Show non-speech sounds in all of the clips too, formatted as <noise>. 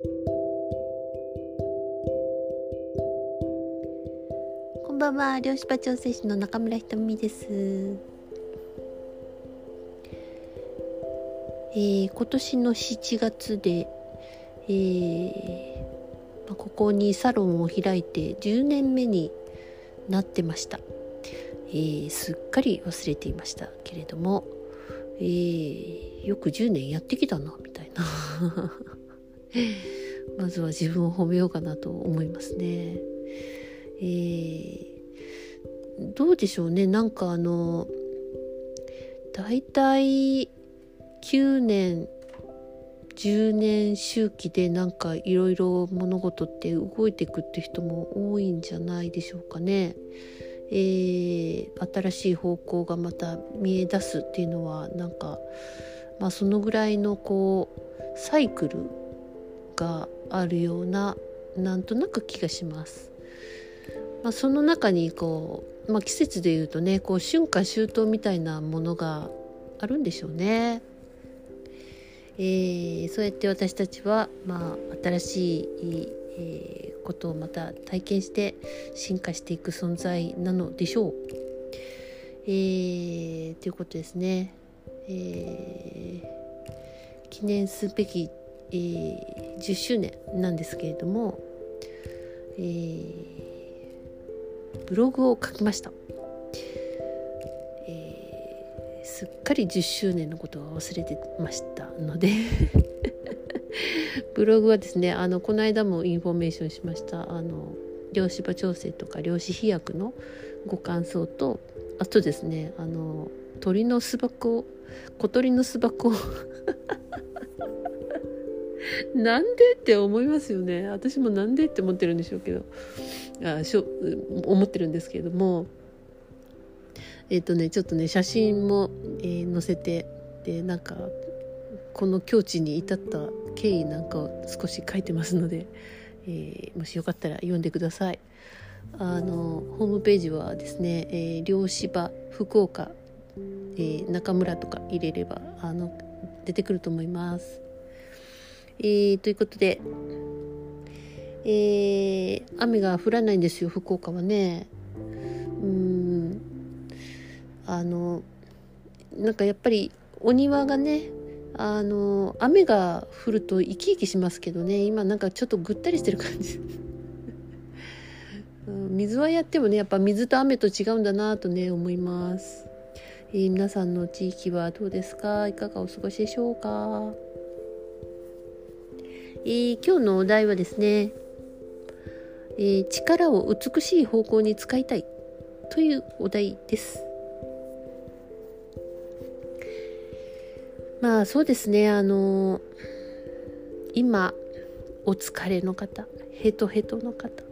こんばんは漁師場調整士の中村ひとみです、えー、今年の7月で、えーまあ、ここにサロンを開いて10年目になってました、えー、すっかり忘れていましたけれども、えー、よく10年やってきたなみたいな。まずは自分を褒めようかなと思いますね。えー、どうでしょうねなんかあの大体9年10年周期でなんかいろいろ物事って動いていくって人も多いんじゃないでしょうかね。えー、新しい方向がまた見え出すっていうのはなんか、まあ、そのぐらいのこうサイクルがあるようななんとなく気がします。まあ、その中にこう、まあ、季節でいうとねこう春夏秋冬みたいなものがあるんでしょうね。えー、そうやって私たちは、まあ、新しい、えー、ことをまた体験して進化していく存在なのでしょう。えー、ということですね。えー、記念すべき、えー、10周年なんですけれども、えーブログを書きました、えー、すっかり10周年のことは忘れてましたのでブログはですねあのこの間もインフォメーションしました。あの量子場調整とか量子飛躍のご感想とあとですねあの鳥の巣箱小鳥の巣箱 <laughs> なんでって思いますよね私もなんでって思ってるんでしょうけどあしょ思ってるんですけれどもえっ、ー、とねちょっとね写真も、えー、載せてでなんかこの境地に至った経緯なんかを少し書いてますので、えー、もしよかったら読んでください。あのホームページはですね、えー、漁師場福岡、えー、中村とか入れればあの出てくると思います。えー、ということでえー、雨が降らないんですよ福岡はね。うん。あのなんかやっぱりお庭がねあの雨が降ると生き生きしますけどね。今なんかちょっとぐったりしてる感じ。<laughs> 水はやってもねやっぱ水と雨と違うんだなとね思います、えー、皆さんの地域はどうですか？いかがお過ごしでしょうか、えー、今日のお題はですねえー、力を美しい方向に使いたいというお題です。まあそうですねあの今お疲れの方ヘトヘトの方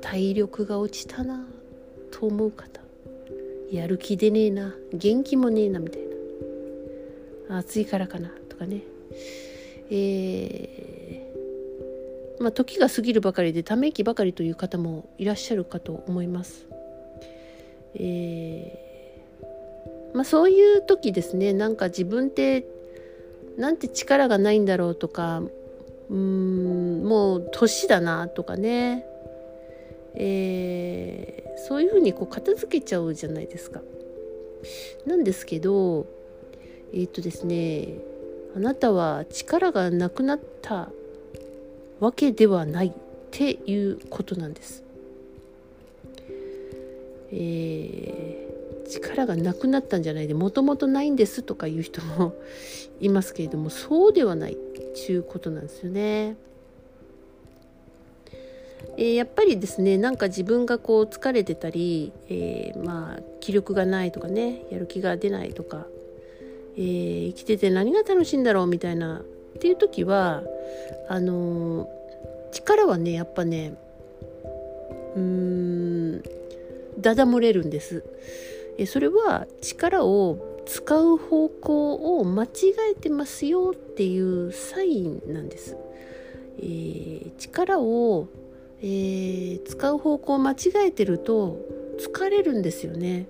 体力が落ちたなと思う方やる気でねえな元気もねえなみたいな暑いからかなとかねえーまあ、時が過ぎるばかりでため息ばかりという方もいらっしゃるかと思います。えー、まあ、そういう時ですねなんか自分ってなんて力がないんだろうとかうーんもう年だなとかね、えー、そういうふうにこう片付けちゃうじゃないですか。なんですけどえー、っとですねあなたは力がなくなったわけではないっていうことなんです。えー、力がなくなったんじゃないでもともとないんですとかいう人もいますけれどもそうではないっていうことなんですよね。えー、やっぱりですねなんか自分がこう疲れてたり、えー、まあ気力がないとかねやる気が出ないとか、えー、生きてて何が楽しいんだろうみたいなっていう時はあのー、力はねやっぱねうーんだだ漏れるんです。えそれは力を使う方向を間違えてますよっていうサインなんです、えー、力を、えー、使う方向を間違えてると疲れるんですよね。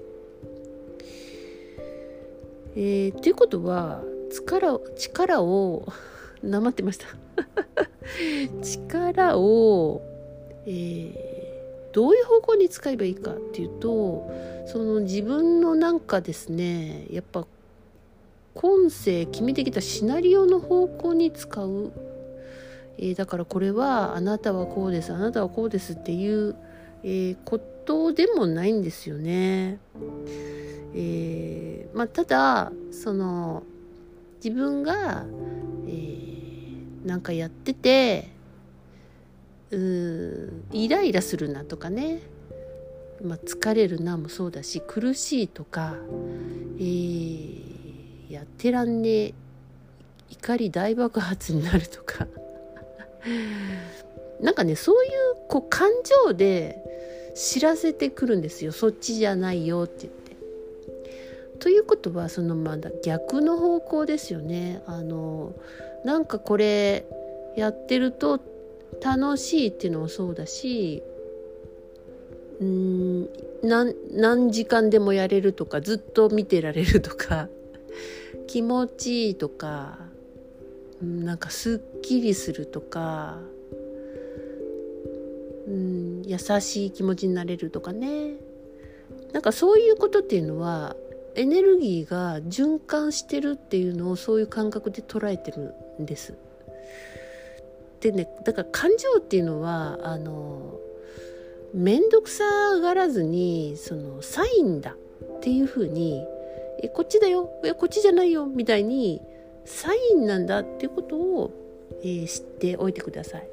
えー、っていうことは力力を <laughs> なまってました <laughs> 力を、えー、どういう方向に使えばいいかっていうとその自分のなんかですねやっぱ今世決めてきたシナリオの方向に使う、えー、だからこれはあなたはこうですあなたはこうですっていう、えー、ことでもないんですよね。えー、まあ、ただその自分が、えー、なんかやっててうんイライラするなとかね、まあ、疲れるなもそうだし苦しいとか、えー、やってらんねえ。怒り大爆発になるとか。<laughs> なんかねそういうこう感情で知らせてくるんですよ。そっちじゃないよって言って。ということはそのまだ逆の方向ですよね。あのなんかこれやってると楽しいっていうのもそうだしうん何時間でもやれるとかずっと見てられるとか <laughs> 気持ちいいとかなんかすっきりするとかうん優しい気持ちになれるとかねなんかそういうことっていうのはエネルギーが循環してるっていうのをそういう感覚で捉えてるんです。でねだから感情っていうのはあの面倒くさがらずにそのサインだっていうふうにえこっちだよいやこっちじゃないよみたいにサインなんだっていうことを、えー、知っておいてください。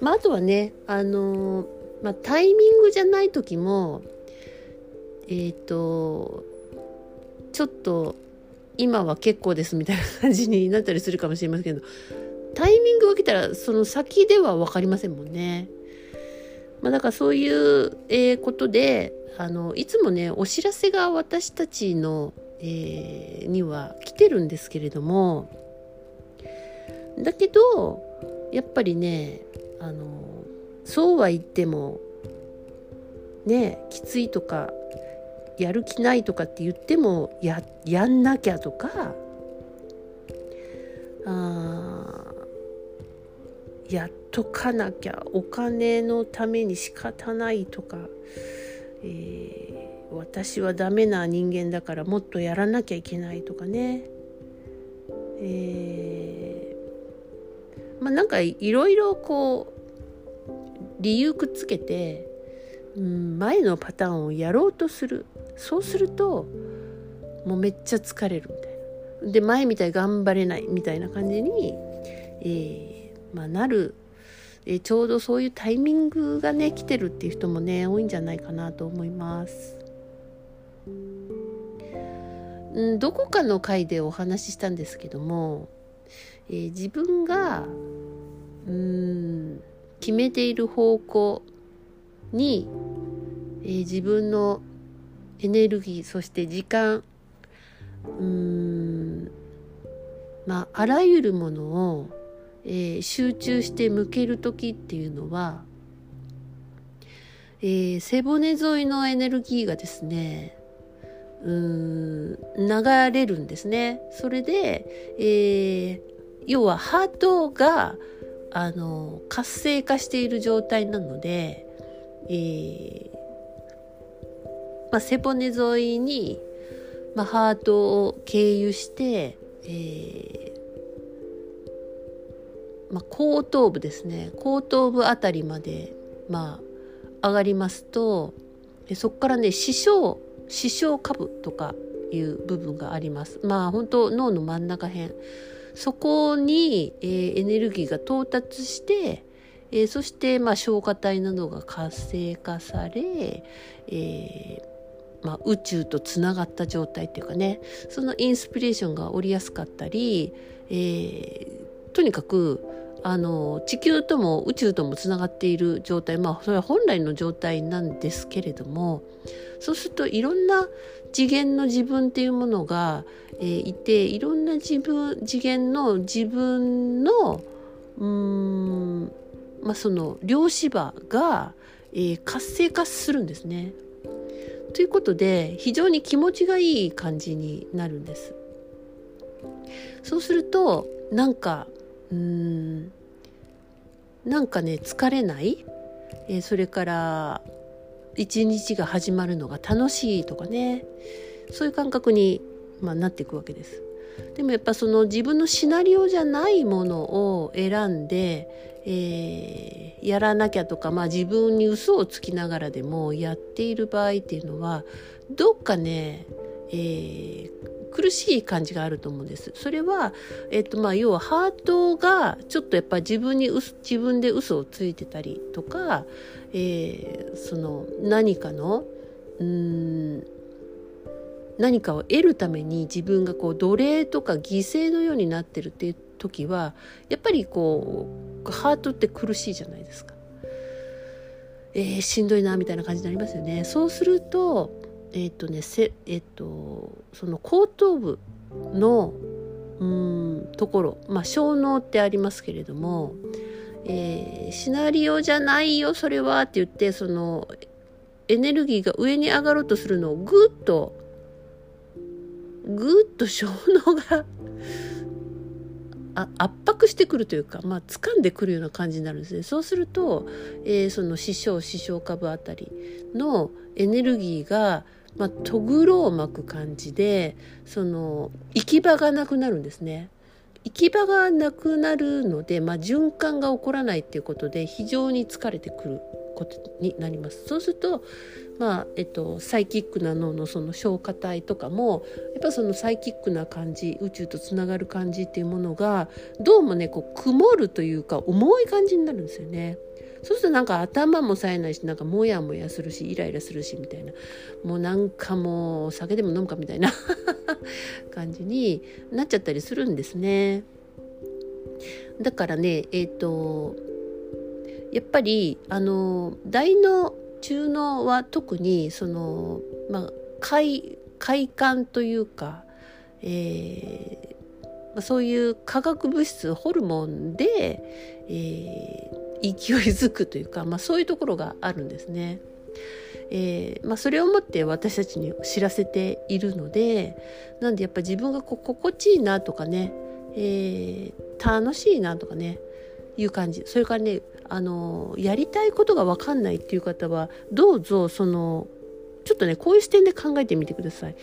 まあ、あとはねあのまあ、タイミングじゃない時もえっ、ー、とちょっと今は結構ですみたいな感じになったりするかもしれませんけどタイミングが来たらその先では分かりませんもんね。まあ、だからそういう、え、ことであのいつもねお知らせが私たちの、えー、には来てるんですけれどもだけどやっぱりねあのそうは言ってもねきついとかやる気ないとかって言ってもややんなきゃとかあやっとかなきゃお金のために仕方ないとか、えー、私はダメな人間だからもっとやらなきゃいけないとかね、えー、まあなんかいろいろこう理由くっつけて、うん、前のパターンをやろうとする。そうするともうめっちゃ疲れるみたいなで前みたい頑張れないみたいな感じに、えーまあ、なる、えちょうどそういうタイミングがね来てるっていう人もね多いんじゃないかなと思います。うん、どこかの回でお話ししたんですけども、えー、自分がうん決めている方向に、えー、自分のエネルギーそして時間うーんまああらゆるものをえー、集中して向ける時っていうのは、えー、背骨沿いのエネルギーがですねうーん流れるんですね。それで、えー、要はハートがあの活性化している状態なので、えーまあ、背骨沿いに、まあ、ハートを経由して、えーまあ、後頭部ですね。後頭部あたりまで、まあ、上がりますとそこからね視床視床下部とかいう部分があります。まあ本当脳の真ん中辺。そこに、えー、エネルギーが到達して、えー、そして、まあ、消化体などが活性化され、えーまあ、宇宙とつながった状態っていうかねそのインスピレーションが降りやすかったり、えー、とにかくあの地球とも宇宙ともつながっている状態まあそれは本来の状態なんですけれどもそうするといろんな次元の自分っていうものが、えー、いていろんな自分次元の自分のうんまあその量子場が、えー、活性化するんですね。ということで非常に気持ちがいい感じになるんです。そうするとなんかうんなんかね疲れない、えー、それから一日が始まるのが楽しいとかねそういう感覚に、まあ、なっていくわけです。でもやっぱその自分のシナリオじゃないものを選んで、えー、やらなきゃとか、まあ、自分に嘘をつきながらでもやっている場合っていうのはどっかね、えー、苦しい感じがあると思うんです。それは、えっとまあ、要はハートがちょっとやっぱ自分に自分で嘘をついてたりとか、え、その何かのうん何かを得るために自分がこう奴隷とか犠牲のようになってるっていう時はやっぱりこうハートって苦しいじゃないですか。えー、しんどいなみたいな感じになりますよね。そうするとえっ、ー、とねせえっ、ー、とその後頭部のうんところまあ小脳ってありますけれども、えー、シナリオじゃないよそれはって言ってそのエネルギーが上に上がろうとするのをぐっとぐっと小脳が圧迫してくるというか、まあ掴んでくるような感じになるんですね。そうすると、えー、その視床視床下部あたりのエネルギーが、まあ、とぐろを巻く感じでその行き場がなくなるんですね。行き場がなくなるので、まあ、循環が起こらないっていうことで非常に疲れてくることになります。そうするとまあえっと、サイキックな脳のその消化体とかもやっぱそのサイキックな感じ宇宙とつながる感じっていうものがどうもねこう曇るというか重い感じになるんですよね。そうするとなんか頭も冴えないしなんかモヤモヤするしイライラするしみたいなもうなんかもう酒でも飲むかみたいな <laughs> 感じになっちゃったりするんですね。だからねえっ、ー、とやっぱりあの大脳中脳は特にその、まあ、快快感というか、えー、そういう化学物質ホルモンで、えー、勢いづくというか、まあ、そういうところがあるんですね。えーまあ、それをもって私たちに知らせているのでなんでやっぱ自分がこ心地いいなとかね、えー、楽しいなとかねいう感じそれからねあのやりたいことが分かんないっていう方はどうぞそのちょっとねこういう視点で考えてみてください。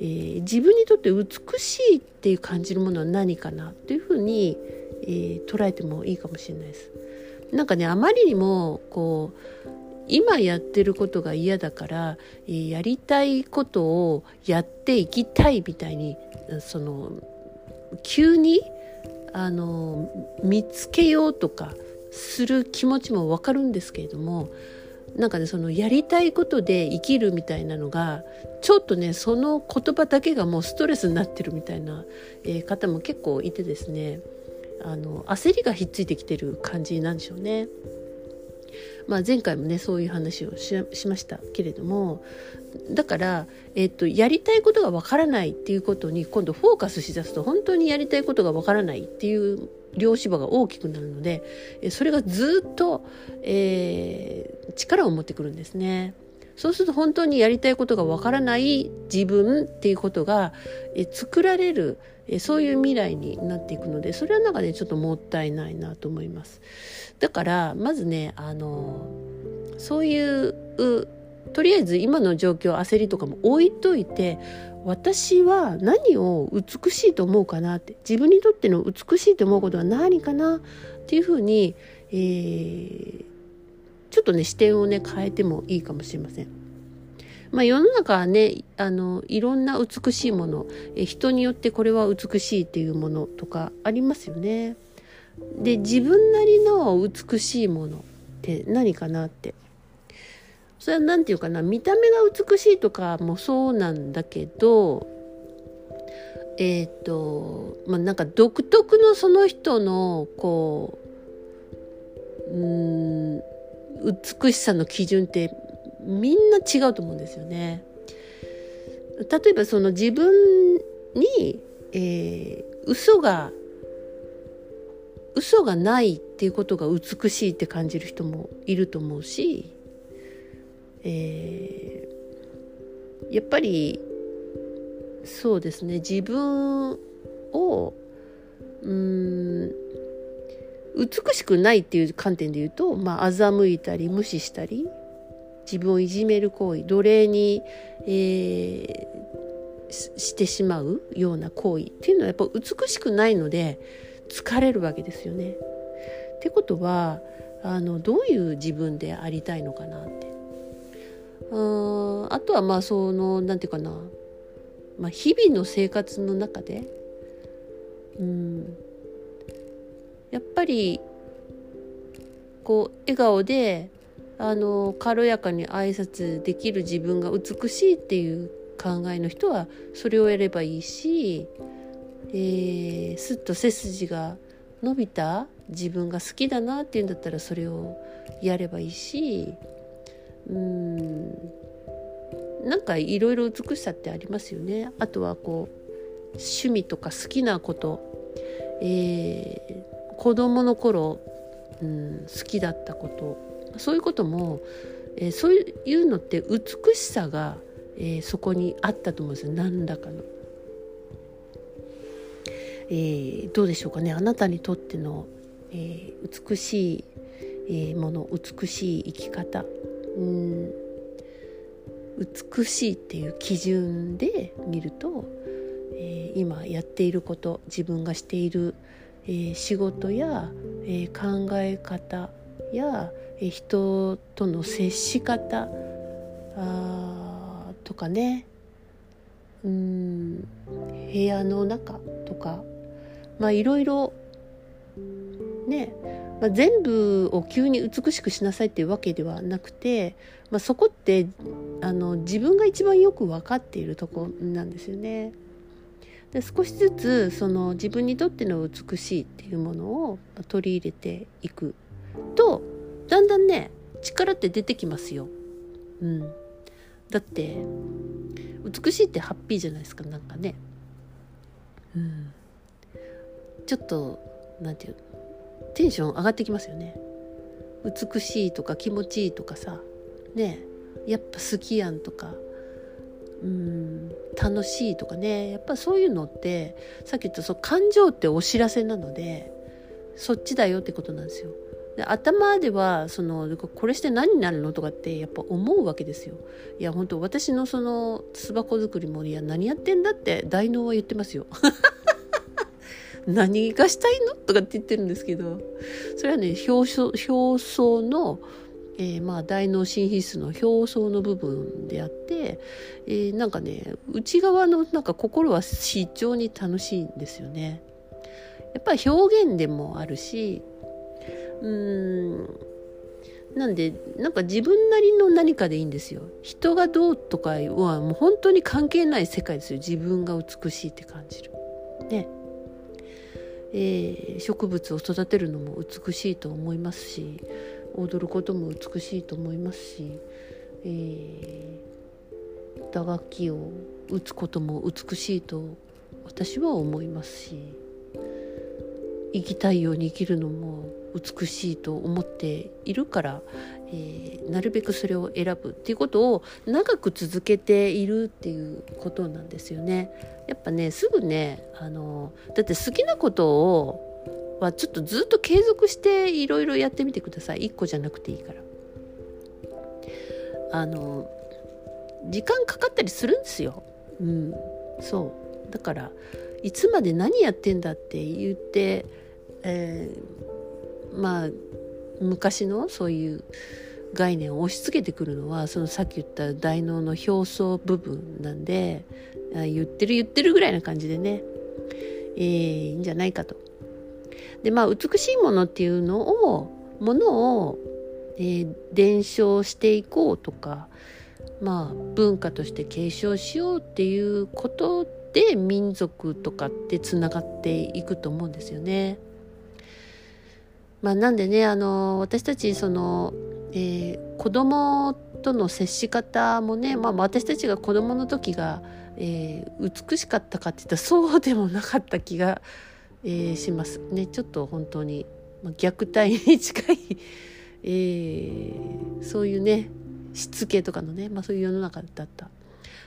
えー、自分にとって美しいっていう感じるものは何かなっていうふうに、えー、捉えてもいいかもしれないです。なんかねあまりにもこう今やってることが嫌だから、えー、やりたいことをやっていきたいみたいにその急にあの見つけようとかする気持ちもわかるんですけれどもなんかねそのやりたいことで生きるみたいなのがちょっとねその言葉だけがもうストレスになってるみたいな、え、方も結構いてですねあの焦りがひっついてきてる感じなんでしょうね。まあ、前回もねそういう話をしましたけれどもだから、えっと、やりたいことがわからないっていうことに今度フォーカスしだすと本当にやりたいことがわからないっていう両芝が大きくなるのでそれがずっと、えー、力を持ってくるんですね。そうすると本当にやりたいことがわからない自分っていうことが、作られる、えそういう未来になっていくのでそれはなんかねちょっともったいないなと思います。だからまずねあのそういうとりあえず今の状況焦りとかも置いといて私は何を美しいと思うかなって自分にとっての美しいと思うことは何かなっていうふうに、えー、ちょっとね視点をね変えてもいいかもしれません。まあ、世の中はねあのいろんな美しいものえ人によってこれは美しいっていうものとかありますよね。で自分なりの美しいものって何かなってそれは何て言うかな見た目が美しいとかもそうなんだけどえっ、ー、とまあなんか独特のその人のこううん美しさの基準ってみんな違うと思うんですよね。例えばその自分に、えー、嘘が嘘がないっていうことが美しいって感じる人もいると思うしえー、やっぱりそうですね自分をうん美しくないっていう観点で言うと、まあ、欺いたり無視したり自分をいじめる行為奴隷に、えー、してしまうような行為っていうのはやっぱ美しくないので疲れるわけですよね。ってことはあのどういう自分でありたいのかなってああとはまあそのなんていうかな、まあ、日々の生活の中でうんやっぱりこう笑顔であの軽やかに挨拶できる自分が美しいっていう考えの人はそれをやればいいし、えー、すっと背筋が伸びた自分が好きだなっていうんだったらそれをやればいいしうんなんかいろいろ美しさってありますよね。あとはこう趣味とか好きなこと、えー、子供の頃、うん、好きだったこと。そういうことも、えー、そういうのって美しさが、えー、そこにあったと思うんですよ。何らかの。えー、どうでしょうかね。あなたにとってのえー、美しい、えー、もの美しい生き方。うん。美しいっていう基準で見ると、えー、今やっていること自分がしている、えー、仕事や、えー、考え方や、えー、人との接し方あとかね。うん部屋の中とか。まあいろいろね、まあ、全部を急に美しくしなさいっていうわけではなくて、まあ、そこってあの自分が一番よく分かっているとこなんですよね。で少しずつその自分にとっての美しいっていうものを取り入れていくとだんだんね力って出てきますよ。うん、だって美しいってハッピーじゃないですかなんかね。うん、ちょっとなんていうテンション上がってきますよね。美しいとか気持ちいいとかさ。ね。やっぱ好きやんとか。うん。楽しいとかねやっぱそういうのってさっき言ったその感情ってお知らせなのでそっちだよってことなんですよ。で頭ではそのこれして何になるのとかってやっぱ思うわけですよ。いや本当私のその巣箱作りもいや何やってんだって大脳は言ってますよ。<laughs> 何がしたいのとかって言ってるんですけどそれはね表層表層の、えー、まあ大脳新皮質の表層の部分であって、えー、なんかね内側のなんか心は非常に楽しいんですよね。やっぱり表現でもあるしうんなんでなんか自分なりの何かでいいんですよ。人がどうとかはもう本当に関係ない世界ですよ。自分が美しいって感じる。ね。えー、植物を育てるのも美しいと思いますし踊ることも美しいと思いますし、えー、打楽器を打つことも美しいと私は思いますし生きたいように生きるのも美しいと思っているから、えー、なるべくそれを選ぶっていうことを長く続けているっていうことなんですよね。やっぱねすぐねあのだって好きなことをはちょっとずっと継続していろいろやってみてください1個じゃなくていいから。あの時間かかったりするんですよ。うん、そうだからいつまで何やってんだって言って、えー、まあ昔のそういう概念を押し付けてくるのはそのさっき言った大脳の表層部分なんで言ってる言ってるぐらいな感じでね、えー、いいんじゃないかと。でまあ美しいものっていうのをものを、えー、伝承していこうとかまあ文化として継承しようっていうことで民族とかってつながっていくと思うんですよね。まあ、なんでねあの私たちその、えー、子供との接し方もね、まあ、私たちが子供の時が、えー、美しかったかって言ったらそうでもなかった気が、えー、しますねちょっと本当に、まあ、虐待に近い、えー、そういうねしつけとかのね、まあ、そういう世の中だった。っ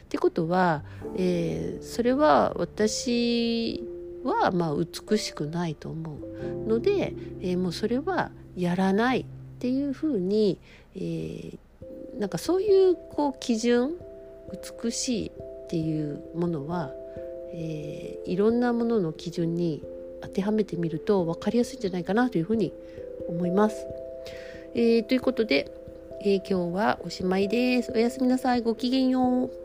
てことは、えー、それは私はまあ美しくないと思うので、えー、もうそれはやらないっていうふうに、えー、なんかそういうこう基準美しいっていうものは、えー、いろんなものの基準に当てはめてみると分かりやすいんじゃないかなというふうに思います。えー、ということで、えー、今日はおしまいです。おやすみなさい。ごきげんよう。